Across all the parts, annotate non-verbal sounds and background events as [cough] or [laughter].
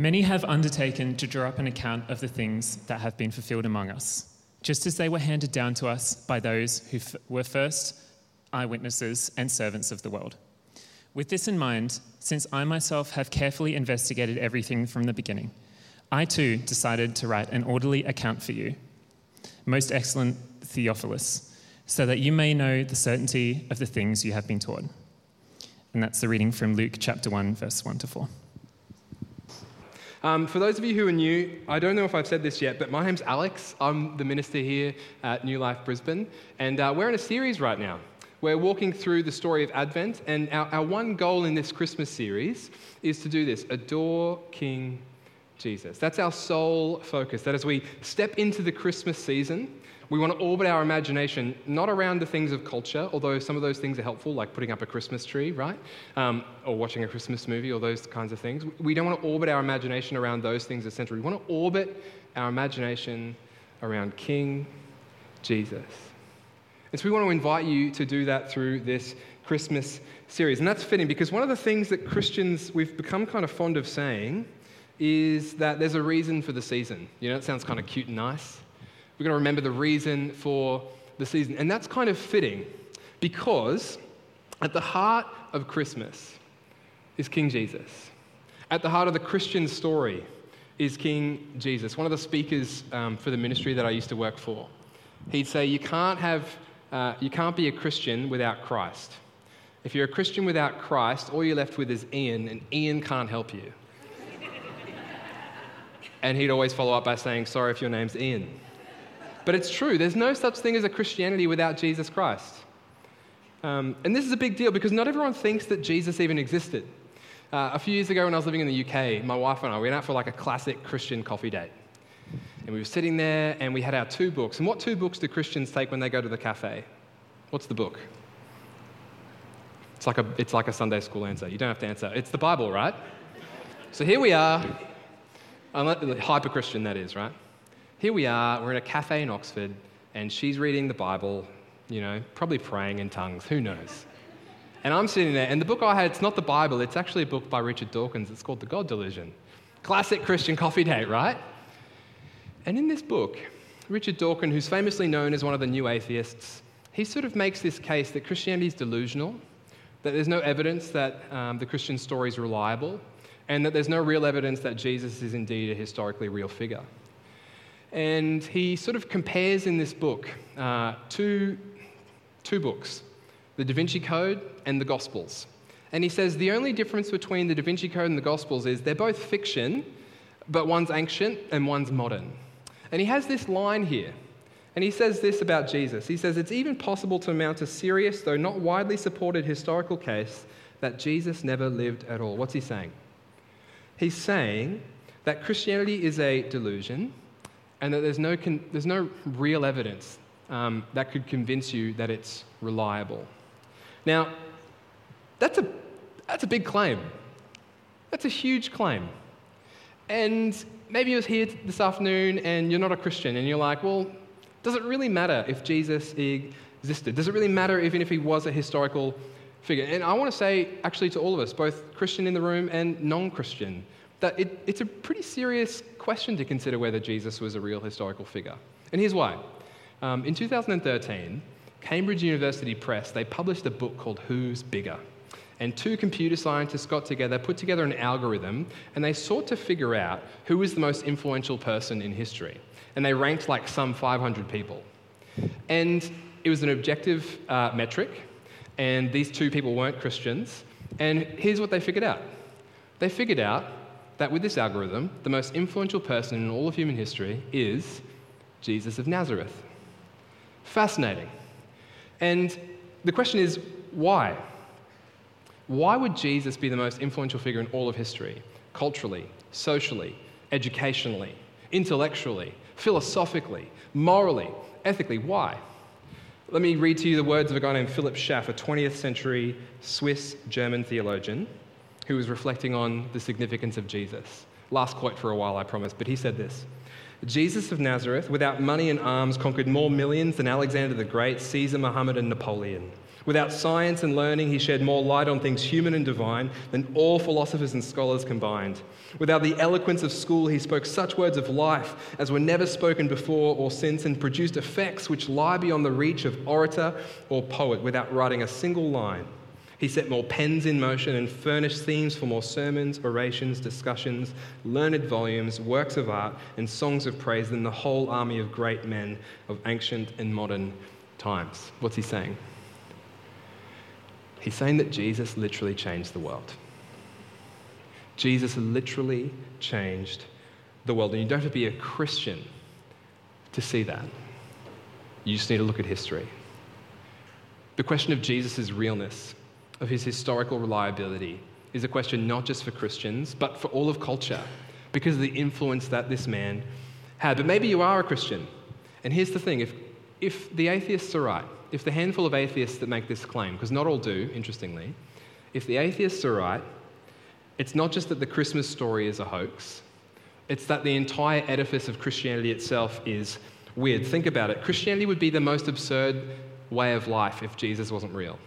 Many have undertaken to draw up an account of the things that have been fulfilled among us, just as they were handed down to us by those who f- were first eyewitnesses and servants of the world. With this in mind, since I myself have carefully investigated everything from the beginning, I too decided to write an orderly account for you, most excellent Theophilus, so that you may know the certainty of the things you have been taught. And that's the reading from Luke chapter 1, verse 1 to 4. Um, for those of you who are new, I don't know if I've said this yet, but my name's Alex. I'm the minister here at New Life Brisbane, and uh, we're in a series right now. We're walking through the story of Advent, and our, our one goal in this Christmas series is to do this adore King Jesus. That's our sole focus. That as we step into the Christmas season, we want to orbit our imagination not around the things of culture, although some of those things are helpful, like putting up a Christmas tree, right? Um, or watching a Christmas movie, or those kinds of things. We don't want to orbit our imagination around those things essentially. We want to orbit our imagination around King Jesus. And so we want to invite you to do that through this Christmas series. And that's fitting because one of the things that Christians, we've become kind of fond of saying, is that there's a reason for the season. You know, it sounds kind of cute and nice. We're going to remember the reason for the season. And that's kind of fitting because at the heart of Christmas is King Jesus. At the heart of the Christian story is King Jesus. One of the speakers um, for the ministry that I used to work for, he'd say, You can't, have, uh, you can't be a Christian without Christ. If you're a Christian without Christ, all you're left with is Ian, and Ian can't help you. [laughs] and he'd always follow up by saying, Sorry if your name's Ian. But it's true, there's no such thing as a Christianity without Jesus Christ. Um, and this is a big deal because not everyone thinks that Jesus even existed. Uh, a few years ago, when I was living in the UK, my wife and I went out for like a classic Christian coffee date. And we were sitting there and we had our two books. And what two books do Christians take when they go to the cafe? What's the book? It's like a, it's like a Sunday school answer. You don't have to answer. It's the Bible, right? So here we are. Hyper Christian, that is, right? Here we are, we're in a cafe in Oxford, and she's reading the Bible, you know, probably praying in tongues, who knows? And I'm sitting there, and the book I had, it's not the Bible, it's actually a book by Richard Dawkins. It's called The God Delusion. Classic Christian coffee date, right? And in this book, Richard Dawkins, who's famously known as one of the new atheists, he sort of makes this case that Christianity is delusional, that there's no evidence that um, the Christian story is reliable, and that there's no real evidence that Jesus is indeed a historically real figure. And he sort of compares in this book uh, two, two books the Da Vinci Code and the Gospels. And he says the only difference between the Da Vinci Code and the Gospels is they're both fiction, but one's ancient and one's modern. And he has this line here. And he says this about Jesus. He says, It's even possible to mount a serious, though not widely supported historical case that Jesus never lived at all. What's he saying? He's saying that Christianity is a delusion and that there's no, con- there's no real evidence um, that could convince you that it's reliable. Now, that's a, that's a big claim. That's a huge claim. And maybe you're here this afternoon and you're not a Christian and you're like, well, does it really matter if Jesus existed? Does it really matter even if he was a historical figure? And I want to say, actually, to all of us, both Christian in the room and non Christian, that it, it's a pretty serious question to consider whether Jesus was a real historical figure. And here's why. Um, in 2013, Cambridge University Press, they published a book called Who's Bigger? And two computer scientists got together, put together an algorithm, and they sought to figure out who was the most influential person in history. And they ranked like some 500 people. And it was an objective uh, metric, and these two people weren't Christians. And here's what they figured out they figured out that with this algorithm, the most influential person in all of human history is Jesus of Nazareth. Fascinating. And the question is why? Why would Jesus be the most influential figure in all of history? Culturally, socially, educationally, intellectually, philosophically, morally, ethically. Why? Let me read to you the words of a guy named Philip Schaff, a 20th century Swiss German theologian who was reflecting on the significance of Jesus. Last quote for a while, I promise, but he said this Jesus of Nazareth, without money and arms, conquered more millions than Alexander the Great, Caesar, Muhammad, and Napoleon. Without science and learning, he shed more light on things human and divine than all philosophers and scholars combined. Without the eloquence of school, he spoke such words of life as were never spoken before or since and produced effects which lie beyond the reach of orator or poet without writing a single line. He set more pens in motion and furnished themes for more sermons, orations, discussions, learned volumes, works of art, and songs of praise than the whole army of great men of ancient and modern times. What's he saying? He's saying that Jesus literally changed the world. Jesus literally changed the world. And you don't have to be a Christian to see that. You just need to look at history. The question of Jesus' realness, of his historical reliability, is a question not just for Christians, but for all of culture, because of the influence that this man had. But maybe you are a Christian. And here's the thing if, if the atheists are right, if the handful of atheists that make this claim, because not all do, interestingly, if the atheists are right, it's not just that the Christmas story is a hoax, it's that the entire edifice of Christianity itself is weird. Think about it. Christianity would be the most absurd way of life if Jesus wasn't real.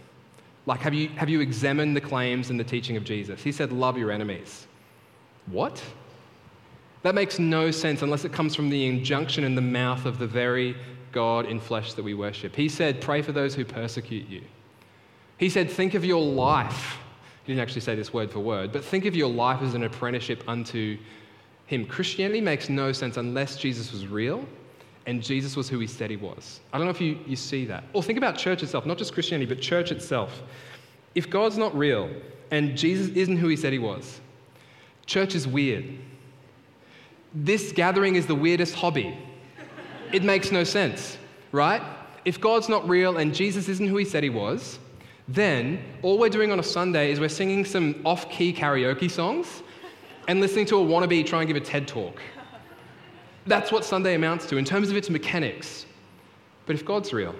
Like, have you, have you examined the claims and the teaching of Jesus? He said, Love your enemies. What? That makes no sense unless it comes from the injunction in the mouth of the very God in flesh that we worship. He said, Pray for those who persecute you. He said, Think of your life. He didn't actually say this word for word, but think of your life as an apprenticeship unto Him. Christianity makes no sense unless Jesus was real and Jesus was who He said He was. I don't know if you, you see that. Or think about church itself, not just Christianity, but church itself. If God's not real and Jesus isn't who He said He was, church is weird. This gathering is the weirdest hobby it makes no sense, right? If God's not real and Jesus isn't who he said he was, then all we're doing on a Sunday is we're singing some off key karaoke songs and listening to a wannabe try and give a TED talk. That's what Sunday amounts to in terms of its mechanics. But if God's real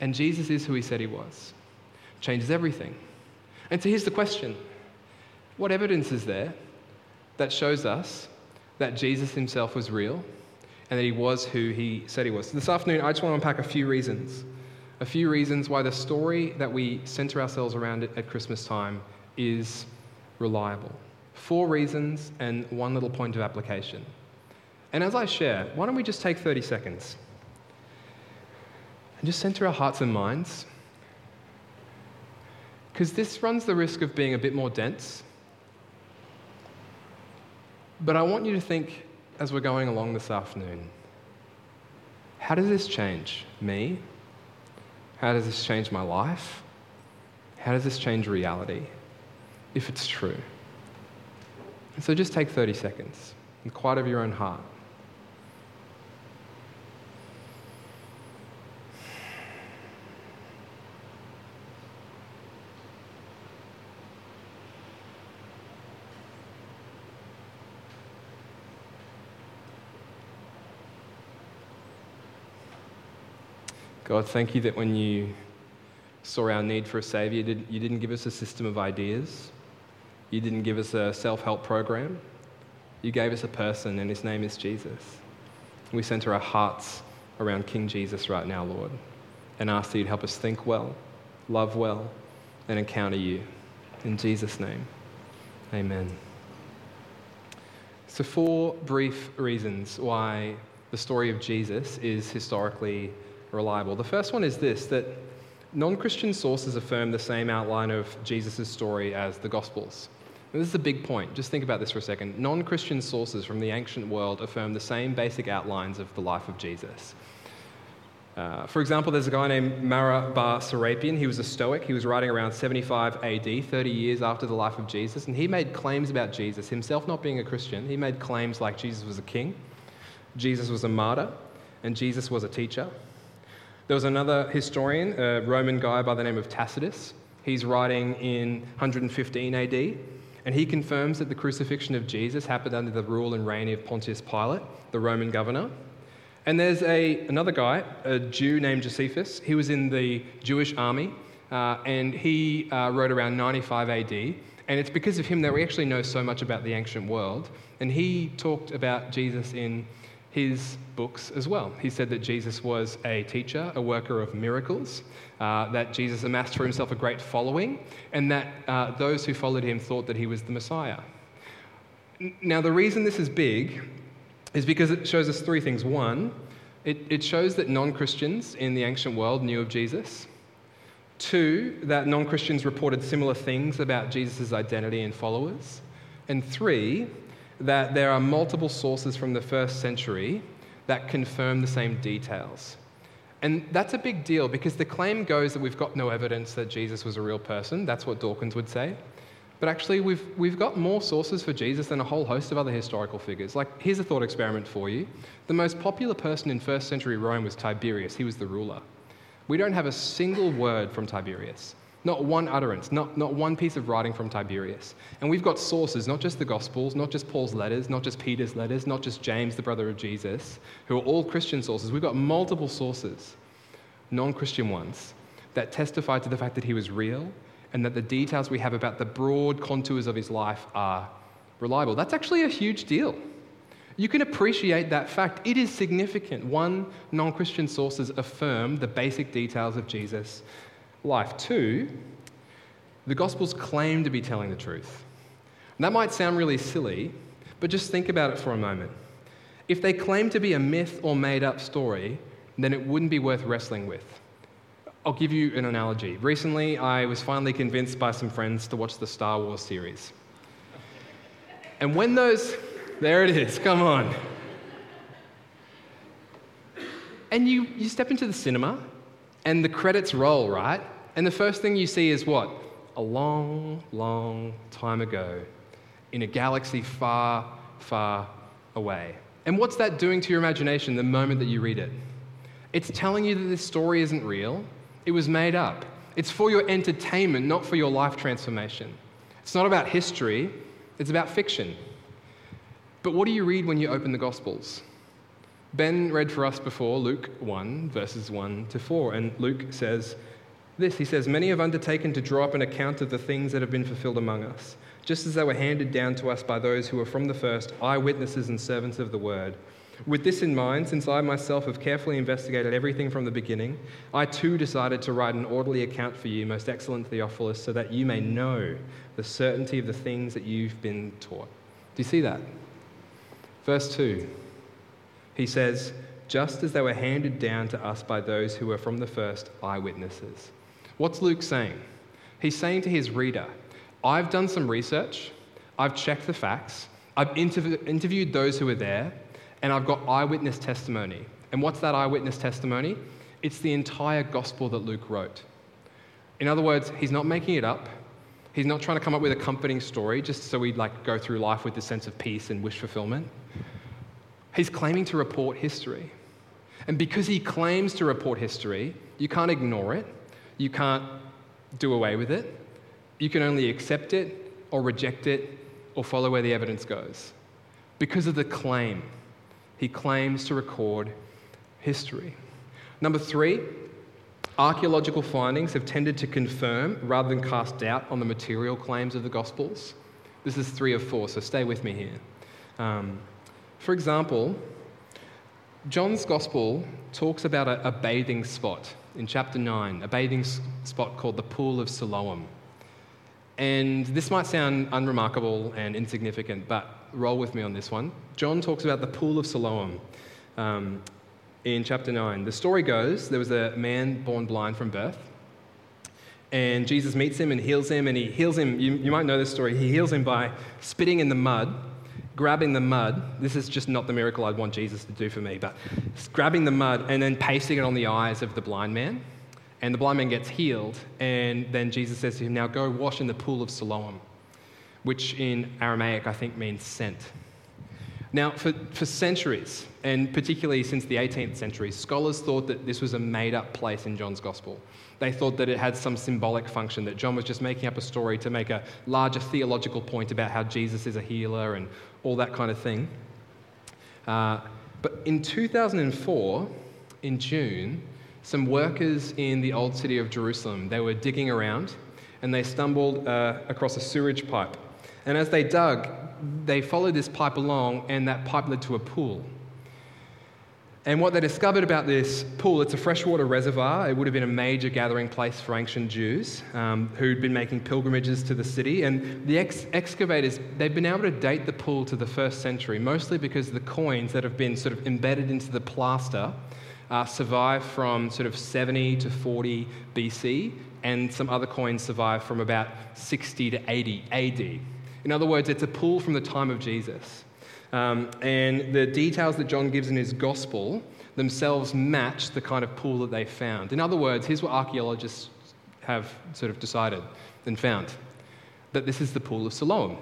and Jesus is who he said he was, changes everything. And so here's the question What evidence is there that shows us that Jesus himself was real and that he was who he said he was. So this afternoon, I just want to unpack a few reasons. A few reasons why the story that we center ourselves around at Christmas time is reliable. Four reasons and one little point of application. And as I share, why don't we just take 30 seconds and just center our hearts and minds? Because this runs the risk of being a bit more dense. But I want you to think as we're going along this afternoon, how does this change me? How does this change my life? How does this change reality if it's true? And so just take 30 seconds and quiet of your own heart. God, thank you that when you saw our need for a Savior, you didn't give us a system of ideas. You didn't give us a self help program. You gave us a person, and his name is Jesus. We center our hearts around King Jesus right now, Lord, and ask that you'd help us think well, love well, and encounter you. In Jesus' name, amen. So, four brief reasons why the story of Jesus is historically reliable. The first one is this that non Christian sources affirm the same outline of Jesus' story as the Gospels. And this is a big point. Just think about this for a second. Non Christian sources from the ancient world affirm the same basic outlines of the life of Jesus. Uh, for example, there's a guy named Mara bar Serapion. He was a Stoic. He was writing around 75 AD, 30 years after the life of Jesus, and he made claims about Jesus. Himself not being a Christian, he made claims like Jesus was a king, Jesus was a martyr, and Jesus was a teacher. There was another historian, a Roman guy by the name of Tacitus. He's writing in 115 AD, and he confirms that the crucifixion of Jesus happened under the rule and reign of Pontius Pilate, the Roman governor. And there's a, another guy, a Jew named Josephus. He was in the Jewish army, uh, and he uh, wrote around 95 AD. And it's because of him that we actually know so much about the ancient world. And he talked about Jesus in his books as well. He said that Jesus was a teacher, a worker of miracles, uh, that Jesus amassed for himself a great following, and that uh, those who followed him thought that he was the Messiah. Now, the reason this is big is because it shows us three things. One, it, it shows that non Christians in the ancient world knew of Jesus. Two, that non Christians reported similar things about Jesus' identity and followers. And three, that there are multiple sources from the first century that confirm the same details. And that's a big deal because the claim goes that we've got no evidence that Jesus was a real person. That's what Dawkins would say. But actually, we've, we've got more sources for Jesus than a whole host of other historical figures. Like, here's a thought experiment for you. The most popular person in first century Rome was Tiberius, he was the ruler. We don't have a single word from Tiberius, not one utterance, not, not one piece of writing from Tiberius. And we've got sources, not just the Gospels, not just Paul's letters, not just Peter's letters, not just James, the brother of Jesus, who are all Christian sources. We've got multiple sources, non Christian ones, that testify to the fact that he was real and that the details we have about the broad contours of his life are reliable. That's actually a huge deal. You can appreciate that fact. It is significant. One, non Christian sources affirm the basic details of Jesus' life. Two, the Gospels claim to be telling the truth. And that might sound really silly, but just think about it for a moment. If they claim to be a myth or made up story, then it wouldn't be worth wrestling with. I'll give you an analogy. Recently, I was finally convinced by some friends to watch the Star Wars series. And when those, there it is, come on. And you, you step into the cinema, and the credits roll, right? And the first thing you see is what? A long, long time ago, in a galaxy far, far away. And what's that doing to your imagination the moment that you read it? It's telling you that this story isn't real, it was made up. It's for your entertainment, not for your life transformation. It's not about history, it's about fiction. But what do you read when you open the Gospels? Ben read for us before Luke 1, verses 1 to 4, and Luke says this He says, Many have undertaken to draw up an account of the things that have been fulfilled among us, just as they were handed down to us by those who were from the first, eyewitnesses and servants of the word. With this in mind, since I myself have carefully investigated everything from the beginning, I too decided to write an orderly account for you, most excellent Theophilus, so that you may know the certainty of the things that you've been taught. Do you see that? Verse 2, he says, just as they were handed down to us by those who were from the first eyewitnesses. What's Luke saying? He's saying to his reader, I've done some research, I've checked the facts, I've interv- interviewed those who were there, and I've got eyewitness testimony. And what's that eyewitness testimony? It's the entire gospel that Luke wrote. In other words, he's not making it up. He's not trying to come up with a comforting story just so we like go through life with this sense of peace and wish fulfillment. He's claiming to report history. And because he claims to report history, you can't ignore it. You can't do away with it. You can only accept it or reject it or follow where the evidence goes. Because of the claim he claims to record history. Number three, archaeological findings have tended to confirm rather than cast doubt on the material claims of the Gospels. This is three of four, so stay with me here. Um, for example, John's Gospel talks about a, a, bathing spot in chapter 9, a bathing spot called the Pool of Siloam. And this might sound unremarkable and insignificant, but roll with me on this one. John talks about the pool of Siloam um, in chapter 9. The story goes there was a man born blind from birth, and Jesus meets him and heals him, and he heals him. You, you might know this story. He heals him by spitting in the mud, grabbing the mud. This is just not the miracle I'd want Jesus to do for me, but grabbing the mud and then pasting it on the eyes of the blind man. And the blind man gets healed, and then Jesus says to him, Now go wash in the pool of Siloam which in Aramaic I think means sent. Now, for, for centuries, and particularly since the 18th century, scholars thought that this was a made up place in John's Gospel. They thought that it had some symbolic function, that John was just making up a story to make a larger theological point about how Jesus is a healer and all that kind of thing. Uh, but in 2004, in June, some workers in the old city of Jerusalem, they were digging around and they stumbled uh, across a sewage pipe and as they dug, they followed this pipe along, and that pipe led to a pool. And what they discovered about this pool, it's a freshwater reservoir. It would have been a major gathering place for ancient Jews um, who'd been making pilgrimages to the city. And the ex- excavators, they've been able to date the pool to the first century, mostly because the coins that have been sort of embedded into the plaster uh, survive from sort of 70 to 40 BC, and some other coins survive from about 60 to 80 AD. In other words, it's a pool from the time of Jesus. Um, and the details that John gives in his gospel themselves match the kind of pool that they found. In other words, here's what archaeologists have sort of decided and found that this is the pool of Siloam.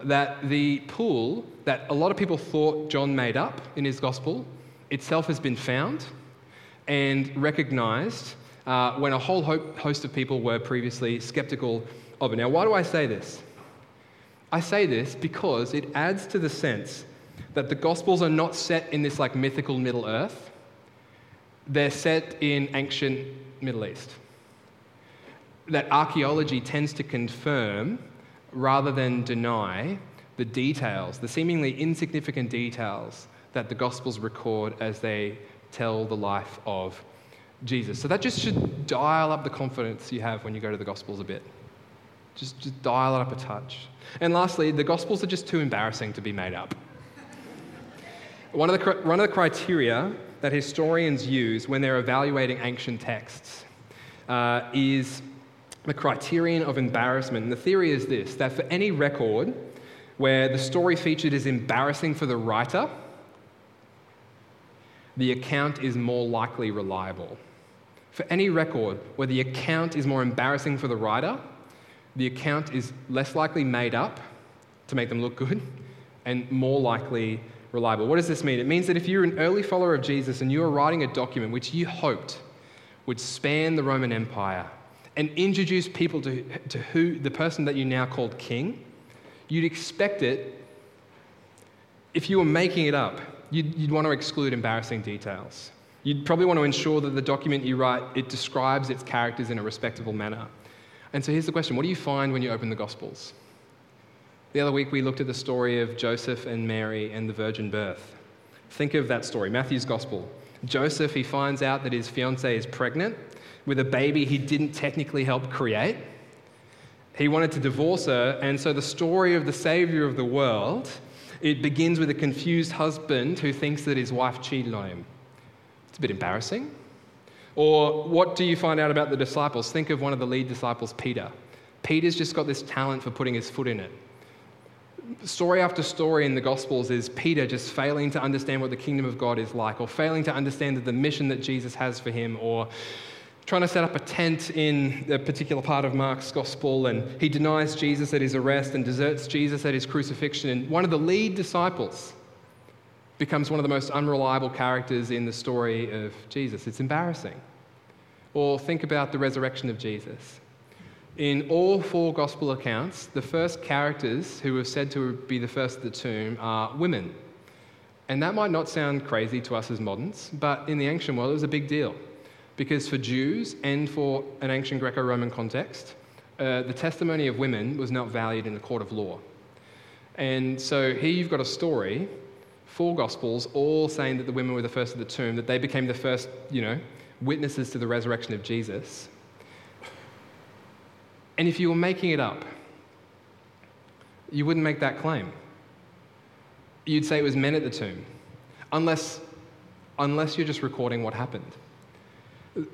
That the pool that a lot of people thought John made up in his gospel itself has been found and recognized uh, when a whole host of people were previously skeptical of it. Now, why do I say this? I say this because it adds to the sense that the Gospels are not set in this like mythical Middle Earth. They're set in ancient Middle East. That archaeology tends to confirm rather than deny the details, the seemingly insignificant details that the Gospels record as they tell the life of Jesus. So that just should dial up the confidence you have when you go to the Gospels a bit. Just, just dial it up a touch. And lastly, the Gospels are just too embarrassing to be made up. One of, the, one of the criteria that historians use when they're evaluating ancient texts uh, is the criterion of embarrassment. And the theory is this that for any record where the story featured is embarrassing for the writer, the account is more likely reliable. For any record where the account is more embarrassing for the writer, the account is less likely made up to make them look good and more likely reliable. What does this mean? It means that if you're an early follower of Jesus and you are writing a document which you hoped would span the Roman Empire and introduce people to, to who the person that you now called king, you'd expect it, if you were making it up, you'd, you'd want to exclude embarrassing details. You'd probably want to ensure that the document you write, it describes its characters in a respectable manner. And so here's the question what do you find when you open the Gospels? The other week we looked at the story of Joseph and Mary and the virgin birth. Think of that story, Matthew's Gospel. Joseph, he finds out that his fiancee is pregnant with a baby he didn't technically help create. He wanted to divorce her, and so the story of the Savior of the world, it begins with a confused husband who thinks that his wife cheated on him. It's a bit embarrassing. Or what do you find out about the disciples? Think of one of the lead disciples, Peter. Peter's just got this talent for putting his foot in it. Story after story in the Gospels is Peter just failing to understand what the kingdom of God is like, or failing to understand the mission that Jesus has for him, or trying to set up a tent in a particular part of Mark's gospel, and he denies Jesus at his arrest and deserts Jesus at his crucifixion. And one of the lead disciples becomes one of the most unreliable characters in the story of Jesus. It's embarrassing. Or think about the resurrection of Jesus. In all four gospel accounts, the first characters who are said to be the first at the tomb are women. And that might not sound crazy to us as moderns, but in the ancient world, it was a big deal. Because for Jews and for an ancient Greco Roman context, uh, the testimony of women was not valued in the court of law. And so here you've got a story four Gospels, all saying that the women were the first at the tomb, that they became the first, you know, witnesses to the resurrection of Jesus. And if you were making it up, you wouldn't make that claim. You'd say it was men at the tomb, unless, unless you're just recording what happened.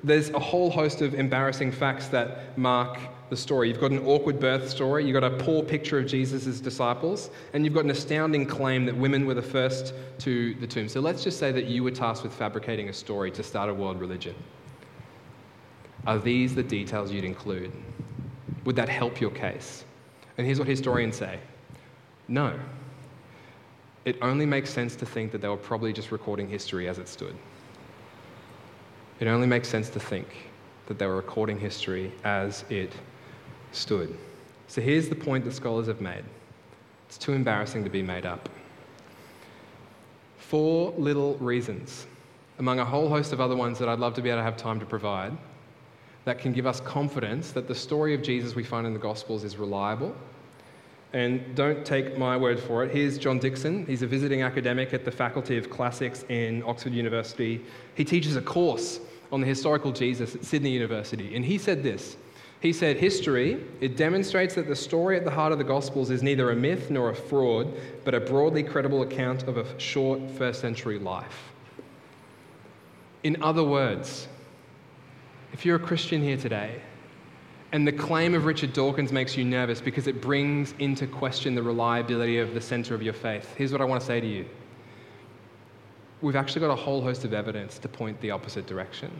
There's a whole host of embarrassing facts that mark the story. You've got an awkward birth story, you've got a poor picture of Jesus' disciples, and you've got an astounding claim that women were the first to the tomb. So let's just say that you were tasked with fabricating a story to start a world religion. Are these the details you'd include? Would that help your case? And here's what historians say no. It only makes sense to think that they were probably just recording history as it stood. It only makes sense to think that they were recording history as it stood. So here's the point that scholars have made it's too embarrassing to be made up. Four little reasons, among a whole host of other ones that I'd love to be able to have time to provide, that can give us confidence that the story of Jesus we find in the Gospels is reliable And don't take my word for it. Here's John Dickson. He's a visiting academic at the Faculty of Classics in Oxford University. He teaches a course on the historical Jesus at Sydney University. And he said this He said, History, it demonstrates that the story at the heart of the Gospels is neither a myth nor a fraud, but a broadly credible account of a short first century life. In other words, if you're a Christian here today, and the claim of Richard Dawkins makes you nervous because it brings into question the reliability of the center of your faith. Here's what I want to say to you we've actually got a whole host of evidence to point the opposite direction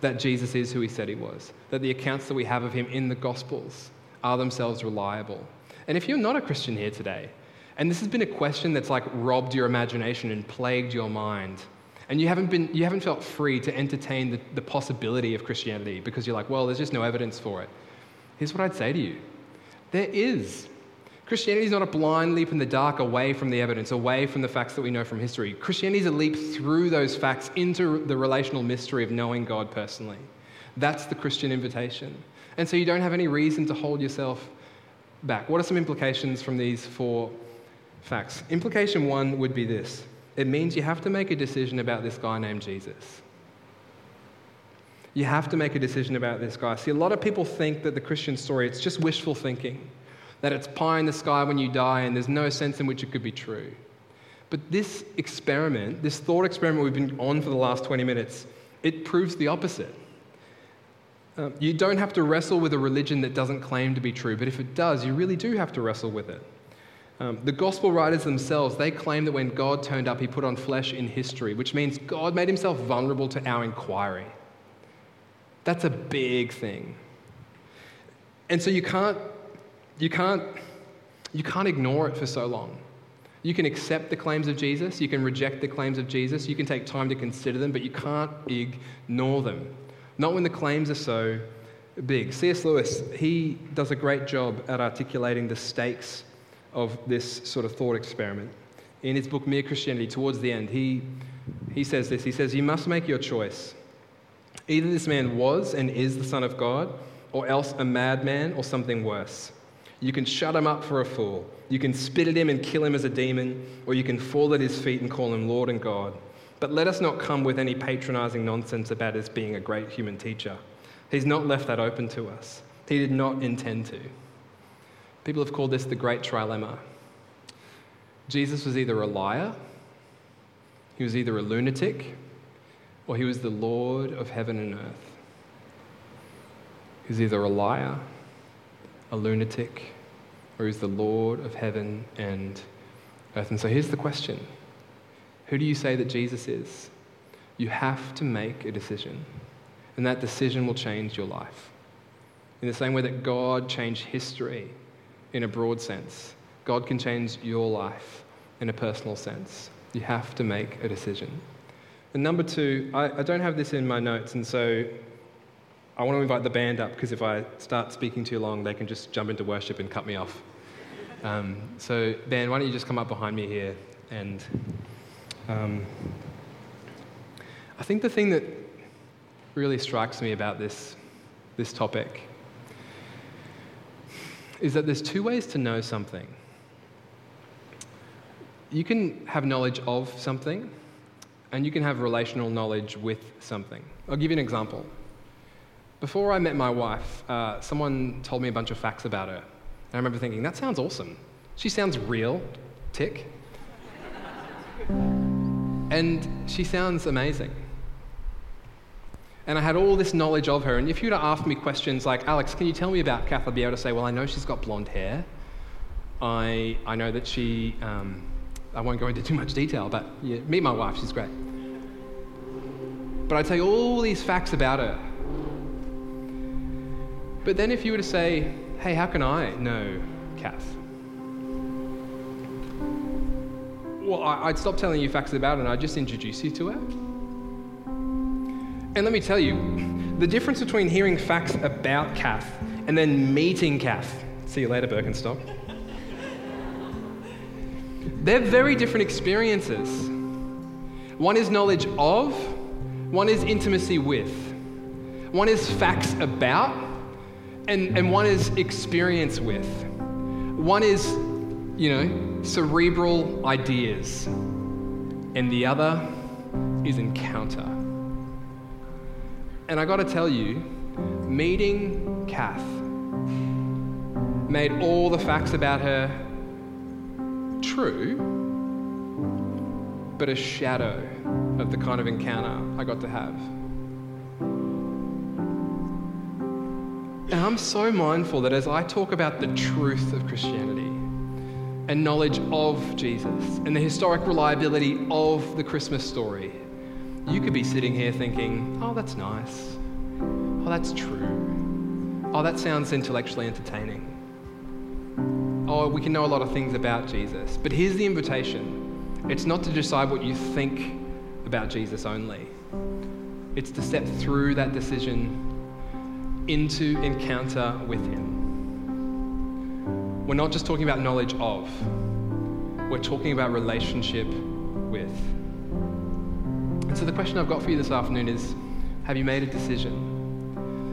that Jesus is who he said he was, that the accounts that we have of him in the Gospels are themselves reliable. And if you're not a Christian here today, and this has been a question that's like robbed your imagination and plagued your mind, and you haven't, been, you haven't felt free to entertain the, the possibility of Christianity because you're like, well, there's just no evidence for it. Here's what I'd say to you there is. Christianity is not a blind leap in the dark away from the evidence, away from the facts that we know from history. Christianity is a leap through those facts into the relational mystery of knowing God personally. That's the Christian invitation. And so you don't have any reason to hold yourself back. What are some implications from these four facts? Implication one would be this it means you have to make a decision about this guy named Jesus. You have to make a decision about this guy. See, a lot of people think that the Christian story, it's just wishful thinking, that it's pie in the sky when you die and there's no sense in which it could be true. But this experiment, this thought experiment we've been on for the last 20 minutes, it proves the opposite. Um, you don't have to wrestle with a religion that doesn't claim to be true, but if it does, you really do have to wrestle with it. Um, the gospel writers themselves, they claim that when God turned up, he put on flesh in history, which means God made himself vulnerable to our inquiry. That's a big thing. And so you can't, you can't, you can't ignore it for so long. You can accept the claims of Jesus, you can reject the claims of Jesus, you can take time to consider them, but you can't ignore them. Not when the claims are so big. C.S. Lewis, he does a great job at articulating the stakes of this sort of thought experiment. In his book, Mere Christianity, towards the end, he, he says this He says, You must make your choice. Either this man was and is the Son of God, or else a madman or something worse. You can shut him up for a fool. You can spit at him and kill him as a demon, or you can fall at his feet and call him Lord and God. But let us not come with any patronizing nonsense about his being a great human teacher. He's not left that open to us. He did not intend to. People have called this the great trilemma. Jesus was either a liar, he was either a lunatic, or he was the Lord of heaven and earth. He was either a liar, a lunatic, or he's the Lord of heaven and earth. And so here's the question Who do you say that Jesus is? You have to make a decision, and that decision will change your life. In the same way that God changed history in a broad sense. God can change your life in a personal sense. You have to make a decision. And number two, I, I don't have this in my notes, and so I want to invite the band up because if I start speaking too long, they can just jump into worship and cut me off. Um, so, Ben, why don't you just come up behind me here? And um, I think the thing that really strikes me about this, this topic is that there's two ways to know something. You can have knowledge of something, and you can have relational knowledge with something. I'll give you an example. Before I met my wife, uh, someone told me a bunch of facts about her. And I remember thinking, that sounds awesome. She sounds real, tick. and she sounds amazing. And I had all this knowledge of her. And if you'd have asked me questions like, Alex, can you tell me about Kath? I'd be able to say, well, I know she's got blonde hair. I, I know that she, um, I won't go into too much detail, but yeah, meet my wife, she's great. But I'd you all these facts about her. But then if you were to say, hey, how can I know Kath? Well, I'd stop telling you facts about her and I'd just introduce you to her. And let me tell you, the difference between hearing facts about Kath and then meeting Kath, see you later, Birkenstock, they're very different experiences. One is knowledge of, one is intimacy with, one is facts about, and, and one is experience with. One is, you know, cerebral ideas, and the other is encounter. And I got to tell you, meeting Kath made all the facts about her true, but a shadow of the kind of encounter I got to have. And I'm so mindful that as I talk about the truth of Christianity and knowledge of Jesus and the historic reliability of the Christmas story, you could be sitting here thinking, oh, that's nice. Oh, that's true. Oh, that sounds intellectually entertaining. Oh, we can know a lot of things about Jesus. But here's the invitation it's not to decide what you think about Jesus only, it's to step through that decision into encounter with Him. We're not just talking about knowledge of, we're talking about relationship with. And so the question I've got for you this afternoon is have you made a decision?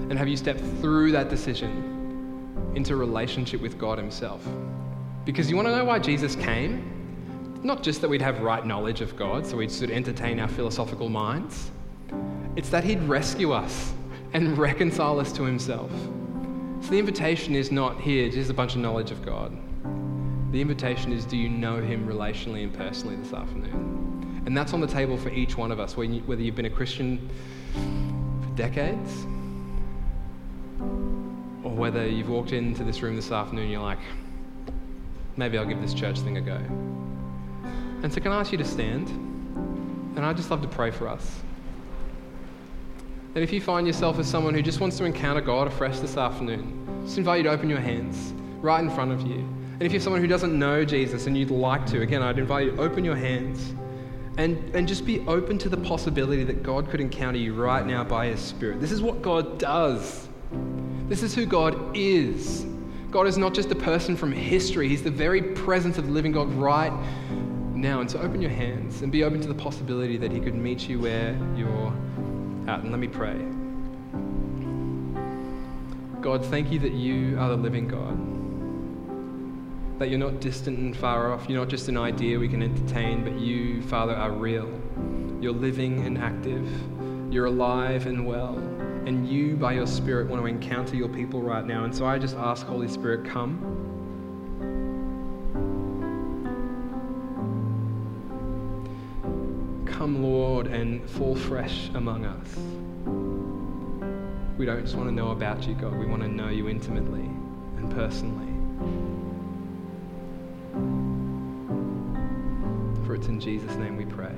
And have you stepped through that decision into relationship with God Himself? Because you want to know why Jesus came? Not just that we'd have right knowledge of God, so we'd sort of entertain our philosophical minds. It's that He'd rescue us and reconcile us to Himself. So the invitation is not here, just a bunch of knowledge of God. The invitation is do you know Him relationally and personally this afternoon? And that's on the table for each one of us, whether you've been a Christian for decades or whether you've walked into this room this afternoon and you're like, maybe I'll give this church thing a go. And so, can I ask you to stand? And I'd just love to pray for us. And if you find yourself as someone who just wants to encounter God afresh this afternoon, just invite you to open your hands right in front of you. And if you're someone who doesn't know Jesus and you'd like to, again, I'd invite you to open your hands and, and just be open to the possibility that God could encounter you right now by His Spirit. This is what God does, this is who God is. God is not just a person from history, He's the very presence of the living God right now. And so open your hands and be open to the possibility that He could meet you where you're at. And let me pray. God, thank you that you are the living God. That you're not distant and far off. You're not just an idea we can entertain, but you, Father, are real. You're living and active. You're alive and well. And you, by your Spirit, want to encounter your people right now. And so I just ask, Holy Spirit, come. Come, Lord, and fall fresh among us. We don't just want to know about you, God. We want to know you intimately and personally. For it's in Jesus' name we pray.